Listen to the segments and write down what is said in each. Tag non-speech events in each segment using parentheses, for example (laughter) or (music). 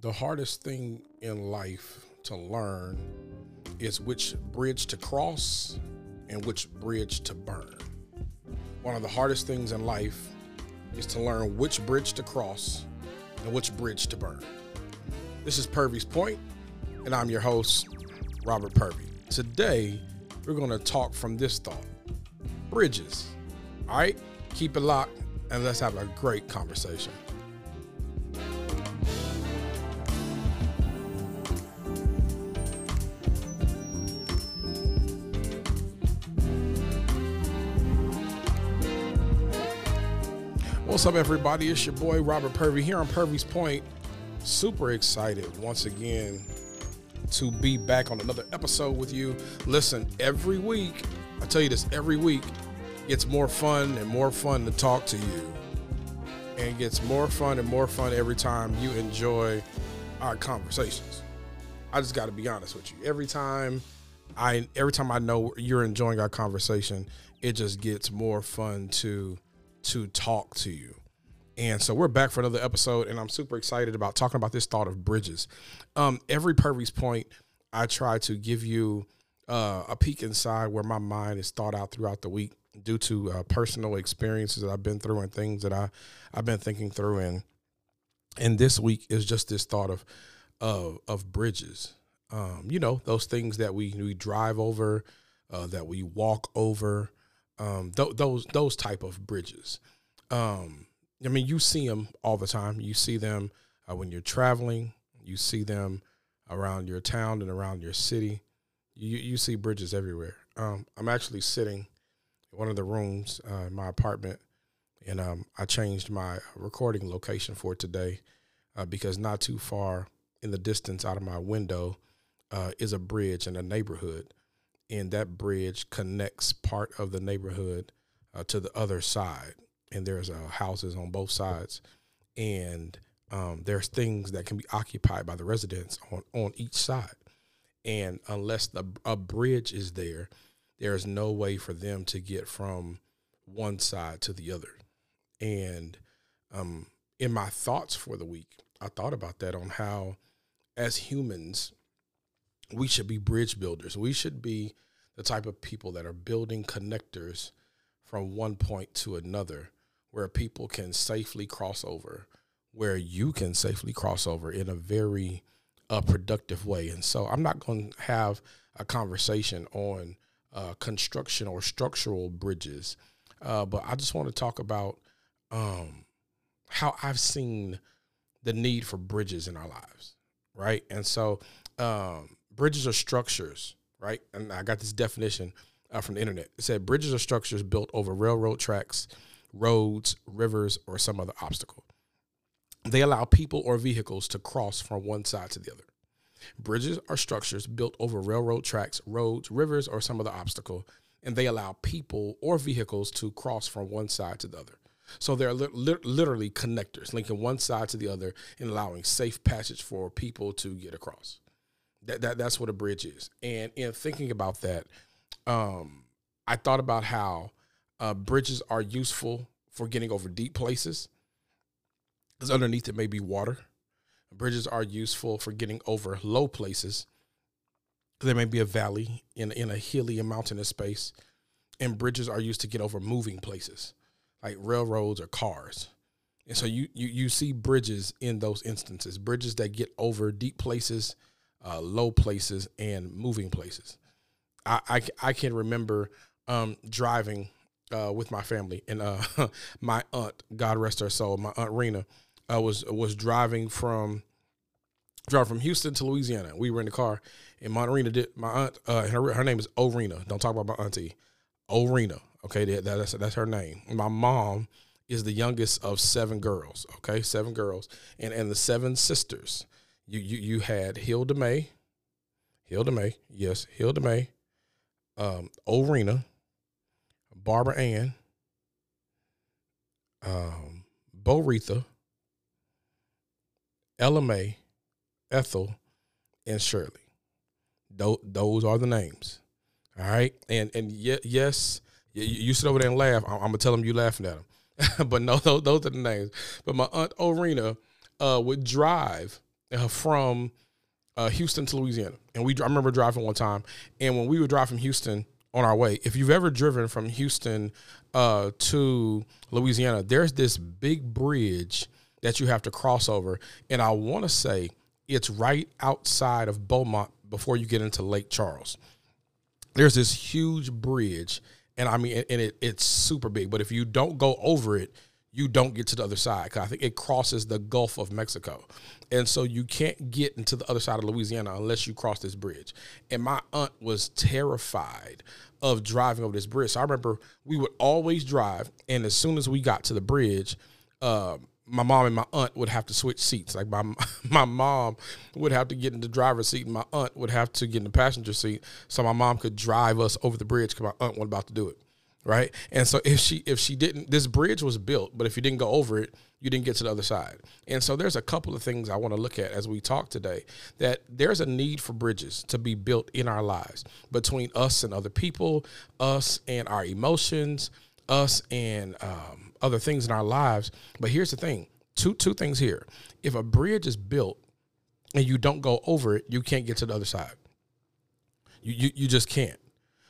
The hardest thing in life to learn is which bridge to cross and which bridge to burn. One of the hardest things in life is to learn which bridge to cross and which bridge to burn. This is Purvey's Point, and I'm your host, Robert Purvey. Today, we're going to talk from this thought bridges. All right, keep it locked, and let's have a great conversation. What's up, everybody? It's your boy Robert Purvey here on Purvey's Point. Super excited once again to be back on another episode with you. Listen, every week, I tell you this, every week it's more fun and more fun to talk to you. And gets more fun and more fun every time you enjoy our conversations. I just got to be honest with you. Every time I every time I know you're enjoying our conversation, it just gets more fun to to talk to you. And so we're back for another episode, and I'm super excited about talking about this thought of bridges. Um, every Purvey's point, I try to give you uh, a peek inside where my mind is thought out throughout the week due to uh, personal experiences that I've been through and things that I I've been thinking through. And and this week is just this thought of of of bridges. Um, you know, those things that we we drive over, uh, that we walk over, um, th- those those type of bridges. Um, I mean, you see them all the time. You see them uh, when you're traveling. You see them around your town and around your city. You you see bridges everywhere. Um, I'm actually sitting in one of the rooms uh, in my apartment, and um, I changed my recording location for today uh, because not too far in the distance out of my window uh, is a bridge in a neighborhood and that bridge connects part of the neighborhood uh, to the other side. And there's uh, houses on both sides, and um, there's things that can be occupied by the residents on on each side. And unless the a bridge is there, there is no way for them to get from one side to the other. And um, in my thoughts for the week, I thought about that on how, as humans, we should be bridge builders. We should be the type of people that are building connectors from one point to another where people can safely cross over, where you can safely cross over in a very uh, productive way. And so I'm not going to have a conversation on uh, construction or structural bridges, uh, but I just want to talk about um, how I've seen the need for bridges in our lives, right? And so um, bridges are structures, right? And I got this definition uh, from the internet. It said bridges are structures built over railroad tracks, roads, rivers, or some other obstacle. They allow people or vehicles to cross from one side to the other. Bridges are structures built over railroad tracks, roads, rivers, or some other obstacle, and they allow people or vehicles to cross from one side to the other. So they're li- li- literally connectors, linking one side to the other and allowing safe passage for people to get across. That, that that's what a bridge is. And in thinking about that, um, I thought about how uh, bridges are useful for getting over deep places, because underneath it may be water. Bridges are useful for getting over low places. There may be a valley in in a hilly and mountainous space, and bridges are used to get over moving places, like railroads or cars. And so you you you see bridges in those instances, bridges that get over deep places uh, low places and moving places. I, I, I can remember um, driving uh, with my family and uh, (laughs) my aunt, God rest her soul, my aunt Rena, uh, was was driving from driving from Houston to Louisiana. We were in the car, and my aunt Rena did my aunt. Uh, her her name is Orena. Don't talk about my auntie, Orena. Okay, that, that's that's her name. My mom is the youngest of seven girls. Okay, seven girls, and and the seven sisters you you you had Hilda May, Hilda May, yes, Hilda May, um, Orena, Barbara Ann, um, Bo Retha, Ella May, Ethel, and Shirley. Those, those are the names. All right, and and ye- yes, you, sit over there and laugh. I'm, gonna tell them you laughing at them, (laughs) but no, those, those are the names. But my aunt Orena uh, would drive uh, from uh, Houston to Louisiana, and we I remember driving one time, and when we would drive from Houston on our way, if you've ever driven from Houston uh, to Louisiana, there's this big bridge that you have to cross over, and I want to say it's right outside of Beaumont before you get into Lake Charles. There's this huge bridge, and I mean, and it, it's super big. But if you don't go over it, you don't get to the other side. Cause I think it crosses the Gulf of Mexico, and so you can't get into the other side of Louisiana unless you cross this bridge. And my aunt was terrified of driving over this bridge. So I remember we would always drive, and as soon as we got to the bridge, uh, my mom and my aunt would have to switch seats. Like my (laughs) my mom would have to get in the driver's seat, and my aunt would have to get in the passenger seat, so my mom could drive us over the bridge because my aunt wasn't about to do it, right? And so if she if she didn't, this bridge was built, but if you didn't go over it, you didn't get to the other side. And so there's a couple of things I want to look at as we talk today. That there's a need for bridges to be built in our lives between us and other people, us and our emotions, us and um, other things in our lives. But here's the thing: two two things here. If a bridge is built and you don't go over it, you can't get to the other side. You you, you just can't.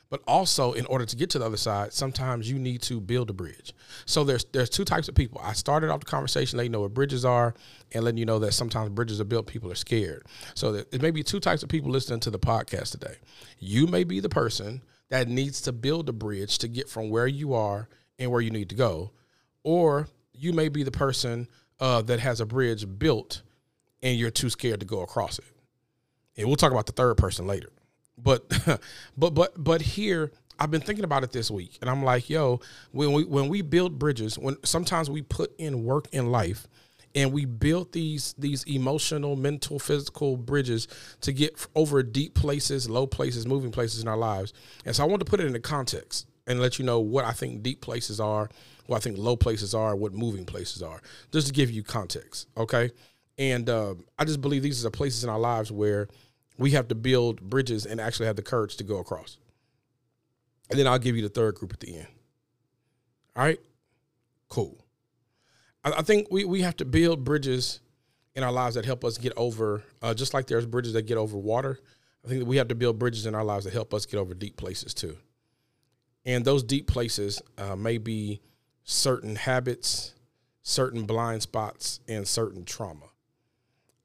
But also, in order to get to the other side, sometimes you need to build a bridge. So there's there's two types of people. I started off the conversation letting you know what bridges are, and letting you know that sometimes bridges are built, people are scared. So there may be two types of people listening to the podcast today. You may be the person that needs to build a bridge to get from where you are and where you need to go or you may be the person uh, that has a bridge built and you're too scared to go across it. And we'll talk about the third person later. But (laughs) but but but here I've been thinking about it this week and I'm like, yo, when we when we build bridges, when sometimes we put in work in life and we build these these emotional, mental, physical bridges to get over deep places, low places, moving places in our lives. And so I want to put it into context and let you know what I think deep places are what I think low places are, what moving places are, just to give you context. Okay. And uh, I just believe these are places in our lives where we have to build bridges and actually have the courage to go across. And then I'll give you the third group at the end. All right. Cool. I, I think we, we have to build bridges in our lives that help us get over, uh, just like there's bridges that get over water. I think that we have to build bridges in our lives that help us get over deep places too. And those deep places uh, may be certain habits, certain blind spots, and certain trauma.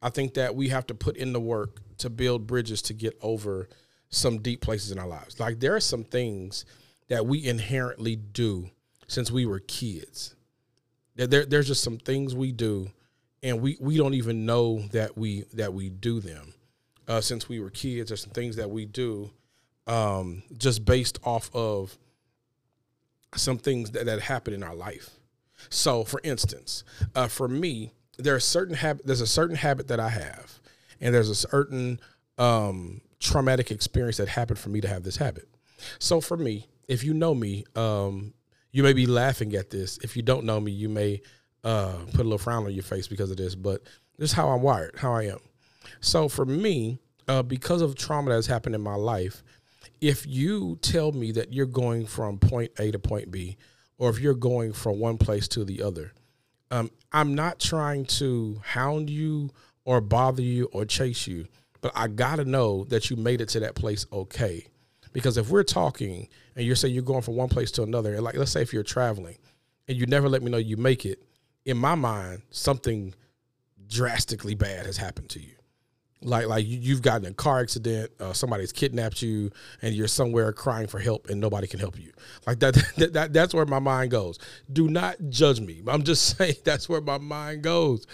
I think that we have to put in the work to build bridges to get over some deep places in our lives. Like there are some things that we inherently do since we were kids. There, there's just some things we do, and we, we don't even know that we that we do them. Uh, since we were kids, there's some things that we do um, just based off of some things that, that happen in our life. So, for instance, uh, for me, there are certain habit. There's a certain habit that I have, and there's a certain um, traumatic experience that happened for me to have this habit. So, for me, if you know me, um, you may be laughing at this. If you don't know me, you may uh, put a little frown on your face because of this. But this is how I'm wired, how I am. So, for me, uh, because of trauma that has happened in my life, if you tell me that you're going from point A to point B, or if you're going from one place to the other, um, I'm not trying to hound you or bother you or chase you, but I gotta know that you made it to that place okay. Because if we're talking and you're saying you're going from one place to another, and like let's say if you're traveling and you never let me know you make it, in my mind, something drastically bad has happened to you like like you, have gotten a car accident, uh, somebody's kidnapped you, and you're somewhere crying for help, and nobody can help you. Like that, (laughs) that, that that's where my mind goes. Do not judge me. I'm just (laughs) saying that's where my mind goes,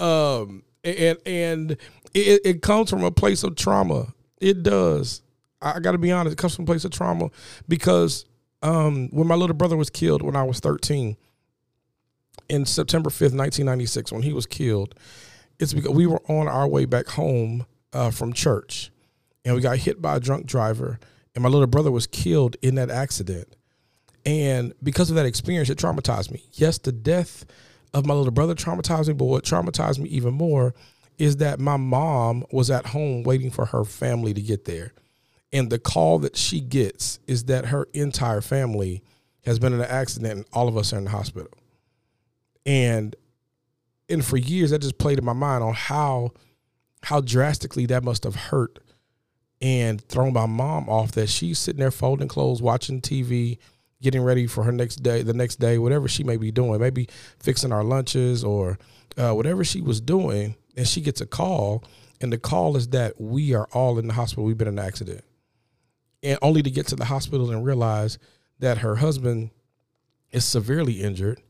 um, and and it, it comes from a place of trauma. It does. I, got to be honest. It comes from a place of trauma because um, when my little brother was killed when I was 13, in September 5th, 1996, when he was killed it's because we were on our way back home uh, from church and we got hit by a drunk driver and my little brother was killed in that accident and because of that experience it traumatized me yes the death of my little brother traumatized me but what traumatized me even more is that my mom was at home waiting for her family to get there. And the call that she gets is that her entire family has been in an accident and all of us are in the hospital. And and for years that just played in my mind on how how drastically that must have hurt and thrown my mom off that she's sitting there folding clothes, watching TV, getting ready for her next day, the next day, whatever she may be doing, maybe fixing our lunches or uh, whatever she was doing. And she gets a call, and the call is that we are all in the hospital. We've been in an accident. And only to get to the hospital and realize that her husband is severely injured.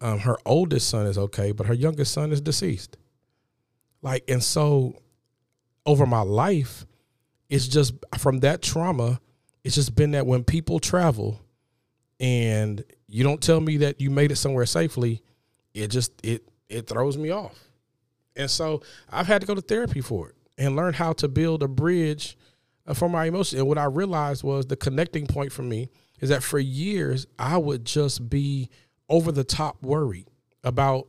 Um, her oldest son is okay, but her youngest son is deceased. Like, and so over my life, it's just from that trauma, it's just been that when people travel and you don't tell me that you made it somewhere safely, it just it it throws me off. And so I've had to go to therapy for it and learn how to build a bridge uh, for my emotions. And what I realized was the connecting point for me is that for years I would just be over the top worried about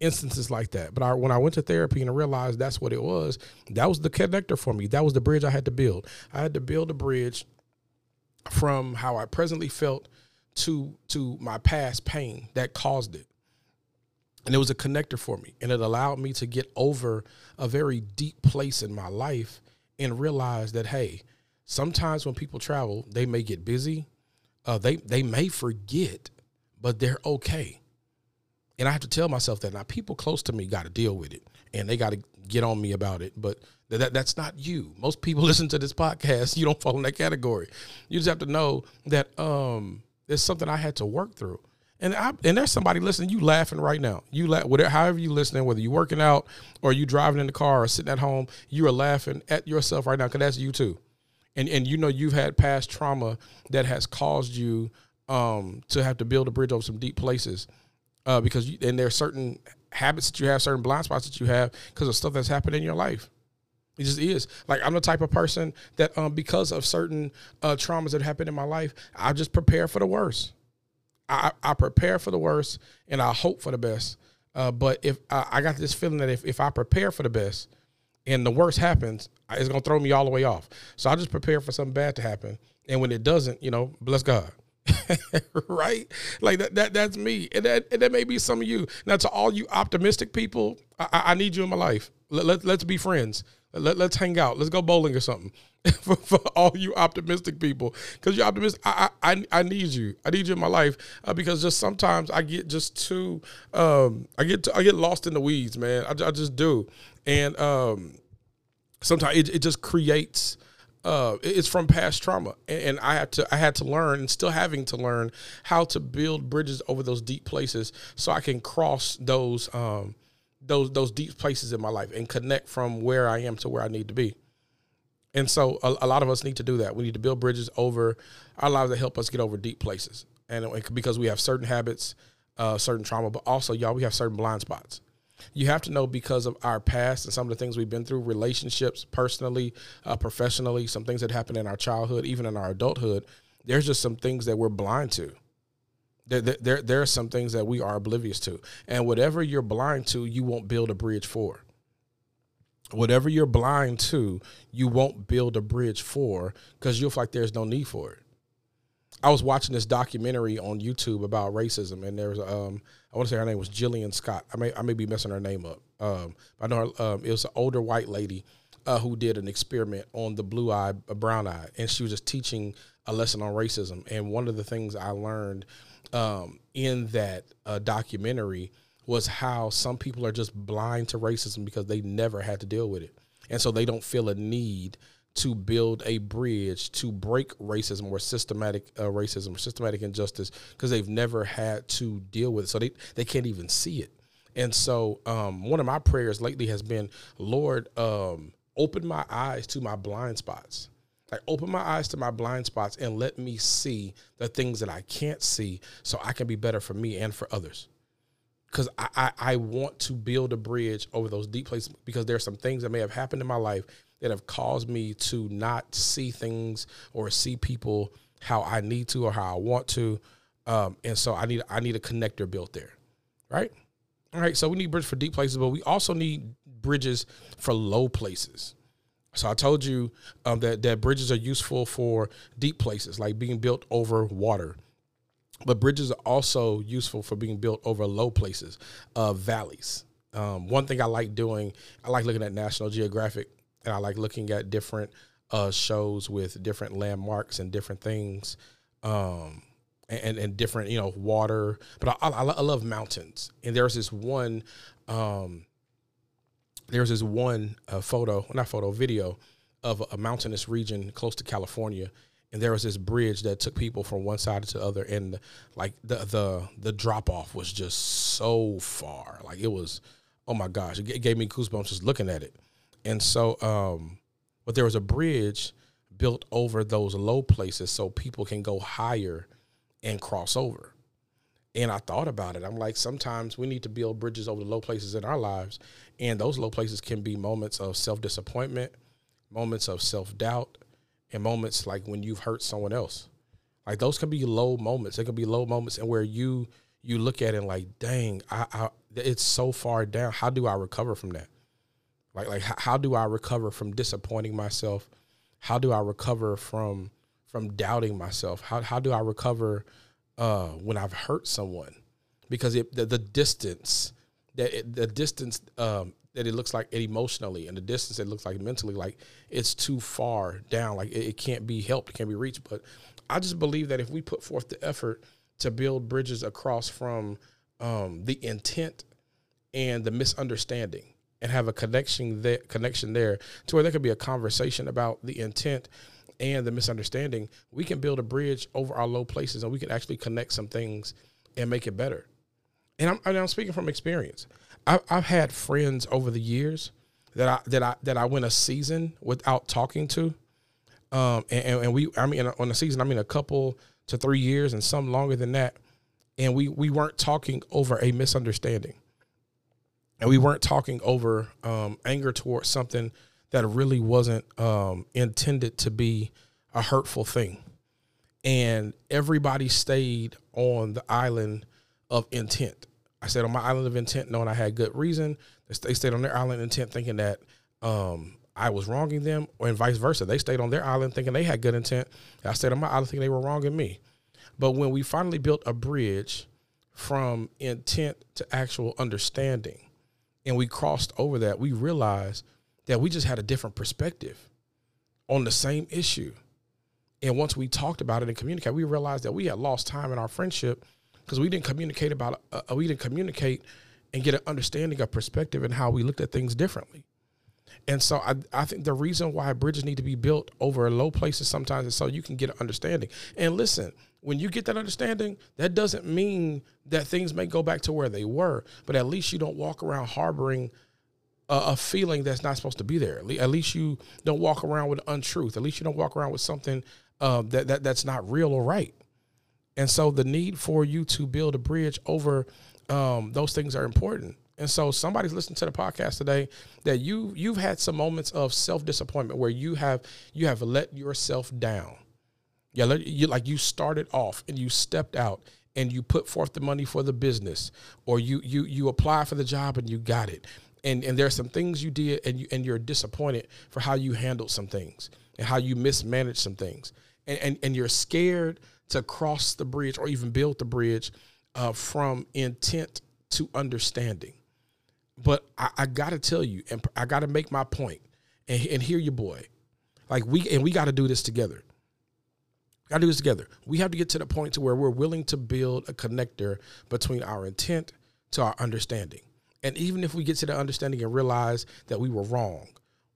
instances like that. But I, when I went to therapy and I realized that's what it was, that was the connector for me. That was the bridge I had to build. I had to build a bridge from how I presently felt to to my past pain that caused it. And it was a connector for me. And it allowed me to get over a very deep place in my life and realize that, hey, sometimes when people travel, they may get busy. Uh, they they may forget, but they're okay. And I have to tell myself that now people close to me got to deal with it and they got to get on me about it. But that that's not you. Most people (laughs) listen to this podcast. You don't fall in that category. You just have to know that um, there's something I had to work through. And I, and there's somebody listening. You laughing right now. You la- whatever, however you listening, whether you're working out or you driving in the car or sitting at home, you are laughing at yourself right now because that's you too. And and you know you've had past trauma that has caused you um, to have to build a bridge over some deep places uh, because you, and there are certain habits that you have, certain blind spots that you have because of stuff that's happened in your life. It just is. Like I'm the type of person that um, because of certain uh, traumas that happened in my life, I just prepare for the worst. I, I prepare for the worst and I hope for the best. Uh, but if uh, I got this feeling that if, if I prepare for the best and the worst happens, it's gonna throw me all the way off. So I just prepare for something bad to happen, and when it doesn't, you know, bless God. (laughs) right? Like that, that that's me. And that, and that may be some of you. Now to all you optimistic people, I, I need you in my life. Let, let, let's be friends. Let, let's hang out. Let's go bowling or something. (laughs) for, for, all you optimistic people, because you're optimistic, I, I I need you. I need you in my life uh, because just sometimes I get just too um, I get to, I get lost in the weeds, man. I, I just do, and um, sometimes it, it just creates uh, it's from past trauma, and, I had to I had to learn, and still having to learn how to build bridges over those deep places, so I can cross those um, those those deep places in my life and connect from where I am to where I need to be. And so, a, a lot of us need to do that. We need to build bridges over our lives that help us get over deep places, and because we have certain habits, uh, certain trauma, but also y'all we have certain blind spots you have to know because of our past and some of the things we've been through, relationships, personally, uh, professionally, some things that happened in our childhood, even in our adulthood. There's just some things that we're blind to. There, there, there are some things that we are oblivious to, and whatever you're blind to, you won't build a bridge for. Whatever you're blind to, you won't build a bridge for because you'll feel like there's no need for it. I was watching this documentary on YouTube about racism, and there was um, I want to say her name was Jillian Scott. I may I may be messing her name up. Um, I know her, um, it was an older white lady uh, who did an experiment on the blue eye, brown eye, and she was just teaching a lesson on racism. And one of the things I learned um, in that uh, documentary was how some people are just blind to racism because they never had to deal with it, and so they don't feel a need to build a bridge to break racism or systematic uh, racism or systematic injustice because they've never had to deal with it. So they, they can't even see it. And so um, one of my prayers lately has been, Lord, um, open my eyes to my blind spots. Like open my eyes to my blind spots and let me see the things that I can't see so I can be better for me and for others. Because I, I, I want to build a bridge over those deep places because there are some things that may have happened in my life that have caused me to not see things or see people how I need to or how I want to. Um, and so I need I need a connector built there, right? All right. So we need bridges for deep places, but we also need bridges for low places. So I told you um, that that bridges are useful for deep places, like being built over water. But bridges are also useful for being built over low places, uh, valleys Um, one thing I like doing, I like looking at National Geographic, and I like looking at different uh, shows with different landmarks and different things, um, and and different you know water. But I, I, I love mountains, and there's this one. Um, there's this one uh, photo, not photo, video of a mountainous region close to California, and there was this bridge that took people from one side to the other, and like the the the drop off was just so far, like it was, oh my gosh, it gave me goosebumps just looking at it, and so, um, but there was a bridge built over those low places so people can go higher and cross over. And I thought about it. I'm like, sometimes we need to build bridges over the low places in our lives. And those low places can be moments of self disappointment, moments of self doubt, and moments like when you've hurt someone else. Like those can be low moments. They can be low moments and where you you look at it like, dang, I, I it's so far down. How do I recover from that? Like like how do I recover from disappointing myself? How do I recover from from doubting myself? How how do I recover uh, when I've hurt someone? Because it, the, the distance that it, the distance um, that it looks like it emotionally and the distance it looks like mentally like it's too far down like it, it, can't be helped it can't be reached but i just believe that if we put forth the effort to build bridges across from um, the intent and the misunderstanding and have a connection there connection there to where there could be a conversation about the intent and the misunderstanding we can build a bridge over our low places and we can actually connect some things and make it better. And i'm, I'm speaking from experience. I, I've had friends over the years that I that I that I went a season without talking to, um, and, and we I mean on a season I mean a couple to three years and some longer than that, and we we weren't talking over a misunderstanding, and we weren't talking over um, anger towards something that really wasn't um, intended to be a hurtful thing, and everybody stayed on the island of intent I said on my island of intent knowing I had good reason. They stayed on their island intent thinking that um, I was wronging them, and vice versa. They stayed on their island thinking they had good intent. I stayed on my island thinking they were wronging me. But when we finally built a bridge from intent to actual understanding, and we crossed over that, we realized that we just had a different perspective on the same issue. And once we talked about it and communicated, we realized that we had lost time in our friendship because we didn't communicate about uh, uh, we didn't communicate and get an understanding of perspective and how we looked at things differently. And so I, I think the reason why bridges need to be built over low places sometimes is so you can get an understanding. And listen, when you get that understanding, that doesn't mean that things may go back to where they were, but at least you don't walk around harboring a, a feeling that's not supposed to be there. At least you don't walk around with untruth. At least you don't walk around with something uh, that, that that's not real or right. And so the need for you to build a bridge over um, those things are important. And so somebody's listening to the podcast today that you you've had some moments of self disappointment where you have you have let yourself down. Yeah, you like you started off and you stepped out and you put forth the money for the business, or you you you apply for the job and you got it. And and there's some things you did and you and you're disappointed for how you handled some things and how you mismanaged some things. And and, and you're scared to cross the bridge or even build the bridge uh, from intent to understanding. But I, I got to tell you, and I got to make my point, and, and hear your boy. Like we and we got to do this together. Got to do this together. We have to get to the point to where we're willing to build a connector between our intent to our understanding. And even if we get to the understanding and realize that we were wrong,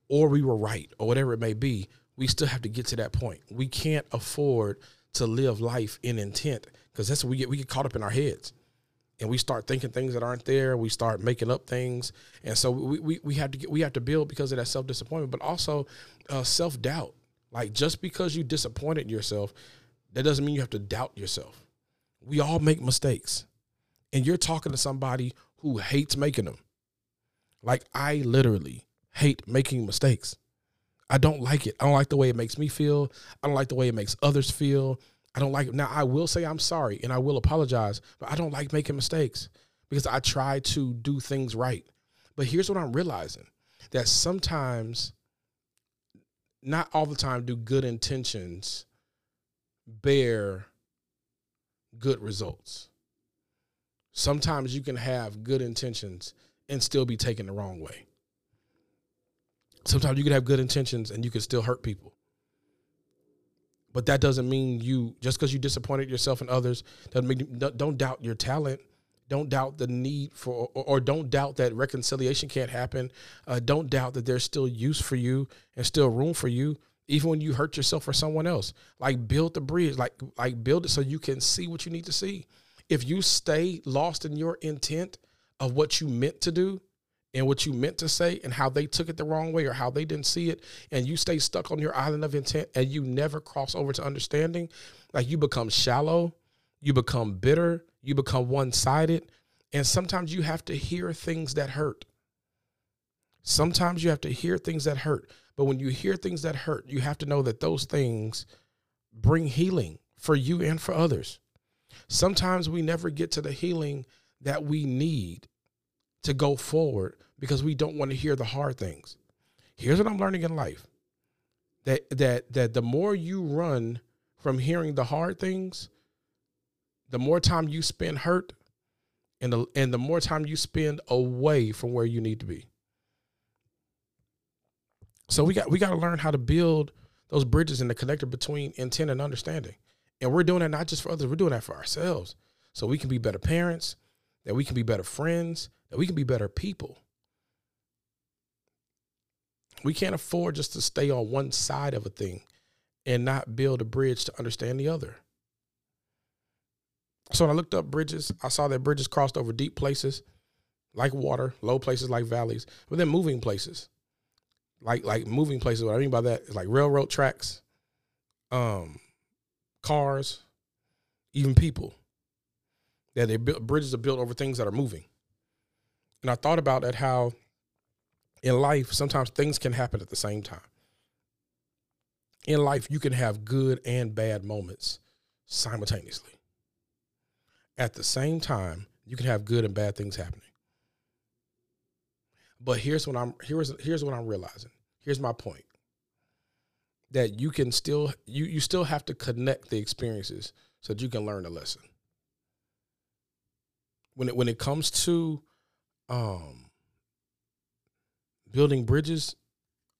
or we were right, or whatever it may be, we still have to get to that point. We can't afford to live life in intent because that's what we get we get caught up in our heads. And we start thinking things that aren't there we start making up things. And so we, we, we have to get we have to build because of that self-disappointment but also uh, self-doubt. Like just because you disappointed yourself that doesn't mean you have to doubt yourself. We all make mistakes. And you're talking to somebody who hates making them like i literally hate making mistakes I don't like it. I don't like the way it makes me feel. I don't like the way it makes others feel. I don't like it. Now, I will say I'm sorry and I will apologize, but I don't like making mistakes because I try to do things right. But here's what I'm realizing that sometimes, not all the time, do good intentions bear good results. Sometimes you can have good intentions and still be taken the wrong way. Sometimes you can have good intentions and you can still hurt people. But that doesn't mean you just because you disappointed yourself and others doesn't make don't doubt your talent. Don't doubt the need for, or, or don't doubt that reconciliation can't happen. Uh, don't doubt that there's still use for you and still room for you, even when you hurt yourself or someone else. Like build the bridge, like like build it so you can see what you need to see. If you stay lost in your intent of what you meant to do, and what you meant to say and how they took it the wrong way or how they didn't see it and you stay stuck on your island of intent and you never cross over to understanding like you become shallow you become bitter you become one-sided and sometimes you have to hear things that hurt. Sometimes you have to hear things that hurt but when you hear things that hurt you have to know that those things bring healing for you and for others sometimes we never get to the healing that we need to go forward because we don't want to hear the hard things. Here's what I'm learning in life. That that that the more you run from hearing the hard things, the more time you spend hurt and the and the more time you spend away from where you need to be. So we got we got to learn how to build those bridges and the connector between intent and understanding. And we're doing that not just for others, we're doing that for ourselves. So we can be better parents, that we can be better friends, that we can be better people. We can't afford just to stay on one side of a thing and not build a bridge to understand the other. So when I looked up bridges, I saw that bridges crossed over deep places like water, low places like valleys, but then moving places. Like like moving places. What I mean by that is like railroad tracks, um, cars, even people. Yeah, they built bridges are built over things that are moving. And I thought about that how in life, sometimes things can happen at the same time. In life, you can have good and bad moments simultaneously. At the same time, you can have good and bad things happening. But here's what I'm here's here's what I'm realizing. Here's my point. That you can still you you still have to connect the experiences so that you can learn a lesson. When it when it comes to um building bridges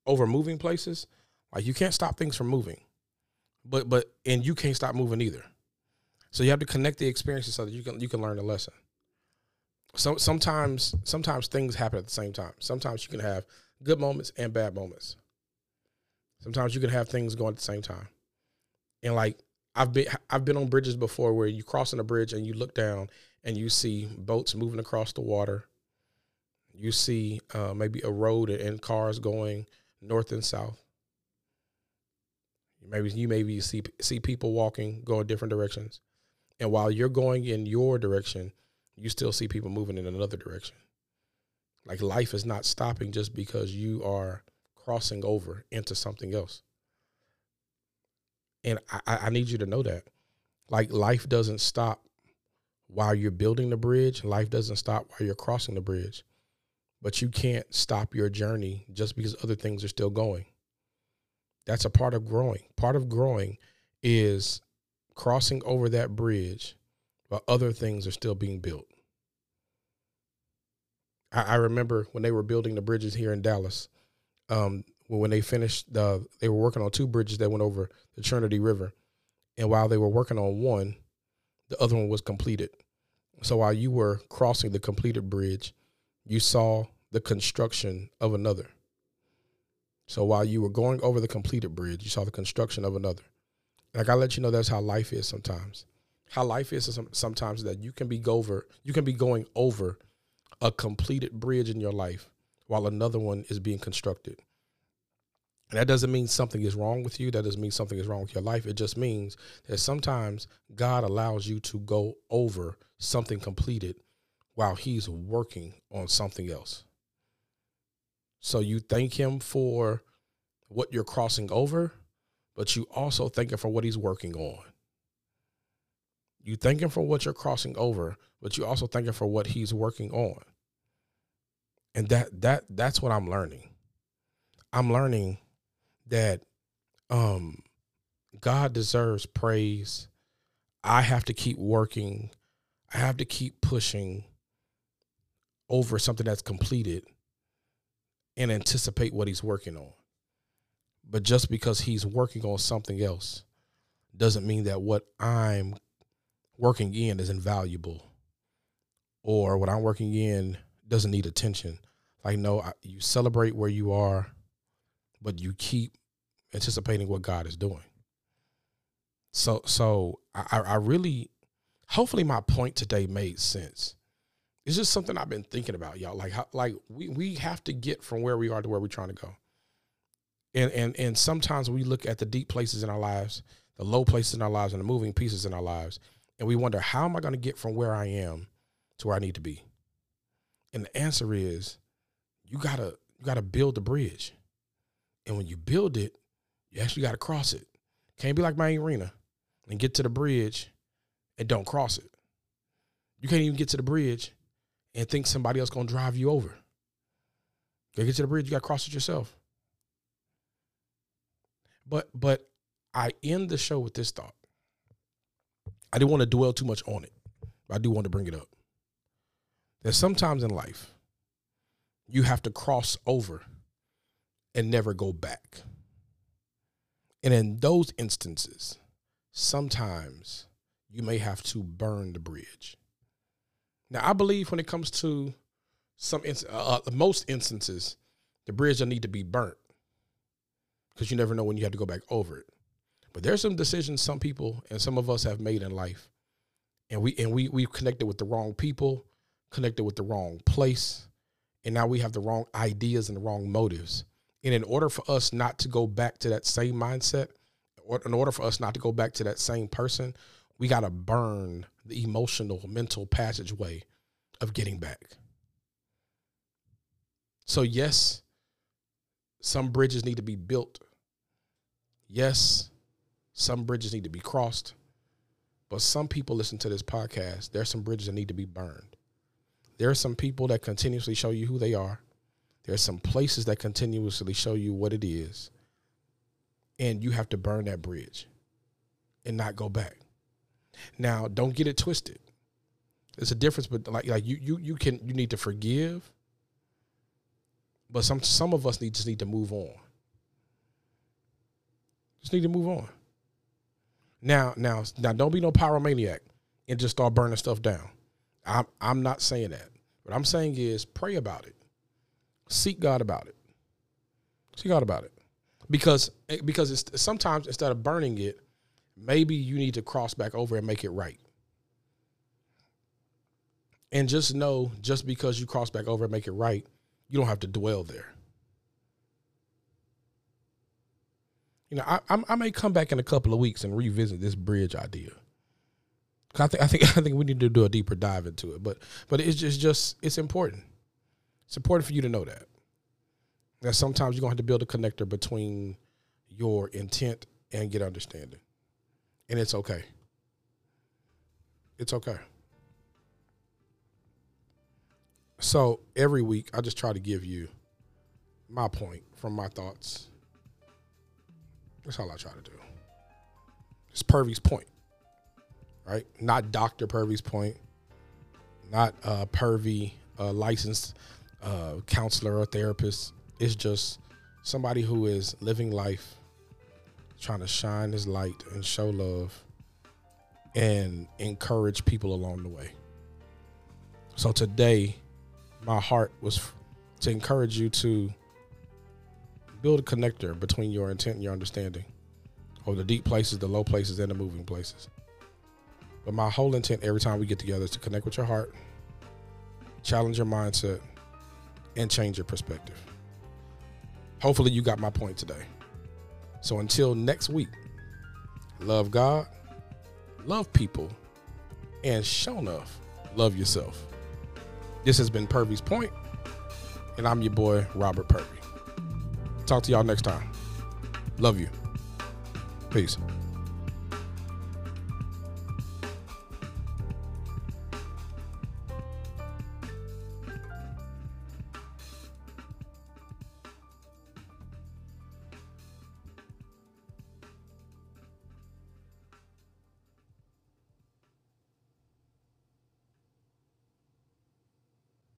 over moving places, like you can't stop things from moving. But but and you can't stop moving either. So you have to connect the experiences so that you can you can learn a lesson. So sometimes sometimes things happen at the same time. Sometimes you can have good moments and bad moments. Sometimes you can have things going at the same time. And like I've been I've been on bridges before where you crossing a bridge and you look down and you see boats moving across the water you see uh, maybe a road and cars going north and south. Maybe you maybe see see people walking going different directions, and while you're going in your direction, you still see people moving in another direction. Like life is not stopping just because you are crossing over into something else. And I, I need you to know that. Like life doesn't stop while you're building the bridge. Life doesn't stop while you're crossing the bridge but you can't stop your journey just because other things are still going. That's a part of growing. Part of growing is crossing over that bridge while other things are still being built. I, I remember when they were building the bridges here in Dallas, um, when they finished, the, they were working on two bridges that went over the Trinity River. And while they were working on one, the other one was completed. So while you were crossing the completed bridge, you saw the construction of another. So while you were going over the completed bridge, you saw the construction of another. Like I let you know, that's how life is sometimes. How life is sometimes that you can be over, you can be going over a completed bridge in your life while another one is being constructed. And that doesn't mean something is wrong with you. That doesn't mean something is wrong with your life. It just means that sometimes God allows you to go over something completed while he's working on something else. So you thank him for what you're crossing over, but you also thank him for what he's working on. You thank him for what you're crossing over, but you also thank him for what he's working on. And that that that's what I'm learning. I'm learning that um God deserves praise. I have to keep working. I have to keep pushing over something that's completed and anticipate what he's working on. But just because he's working on something else doesn't mean that what I'm working in is invaluable or what I'm working in doesn't need attention. Like, no, you celebrate where you are, but you keep anticipating what God is doing. So, so I, I really, hopefully, my point today made sense. It's just something I've been thinking about, y'all. Like, how, like we we have to get from where we are to where we're trying to go. And and and sometimes we look at the deep places in our lives, the low places in our lives, and the moving pieces in our lives, and we wonder, how am I going to get from where I am to where I need to be? And the answer is, you gotta you gotta build the bridge, and when you build it, you actually got to cross it. Can't be like my Orena and get to the bridge and don't cross it. You can't even get to the bridge and think somebody else gonna drive you over. You get to the bridge, you gotta cross it yourself. But but I end the show with this thought. I didn't want to dwell too much on it, but I do want to bring it up. That sometimes in life, you have to cross over and never go back. And in those instances, sometimes you may have to burn the bridge. Now, I believe when it comes to some uh, uh, most instances, the bridge will need to be burnt because you never know when you have to go back over it. But there's some decisions some people and some of us have made in life, and we and we we've connected with the wrong people, connected with the wrong place, and now we have the wrong ideas and the wrong motives. And in order for us not to go back to that same mindset, or in order for us not to go back to that same person, we got to burn the emotional, mental passageway of getting back. So, yes, some bridges need to be built. Yes, some bridges need to be crossed. But some people listen to this podcast, there's some bridges that need to be burned. There are some people that continuously show you who they are. There are some places that continuously show you what it is. And you have to burn that bridge and not go back. Now, don't get it twisted. There's a difference, but like like you you you can you need to forgive, but some some of us need just need to move on. Just need to move on. Now now now don't be no pyromaniac and just start burning stuff down. I'm I'm not saying that. What I'm saying is pray about it. Seek God about it. Seek God about it. Because eh, because it's sometimes instead of burning it, maybe you need to cross back over and make it right. And just know, just because you cross back over and make it right, you don't have to dwell there. You know, I, I may come back in a couple of weeks and revisit this bridge idea. I think I think (laughs) I think we need to do a deeper dive into it. But but it's just just it's important. It's important for you to know that. That sometimes you're gonna have to build a connector between your intent and get understanding and it's okay. It's okay. So every week, I just try to give you my point from my thoughts. That's all I try to do. It's Purvey's point, right? Not Dr. Purvey's point, not uh, Purvey, uh, licensed uh, counselor or therapist. It's just somebody who is living life trying to shine his light and show love and encourage people along the way. So today, my heart was to encourage you to build a connector between your intent and your understanding of the deep places, the low places, and the moving places. But my whole intent every time we get together is to connect with your heart, challenge your mindset, and change your perspective. Hopefully, you got my point today. So until next week, love God, love people, and show enough, love yourself. This has been Purvey's Point, and I'm your boy, Robert Purvey. Talk to y'all next time. Love you. Peace.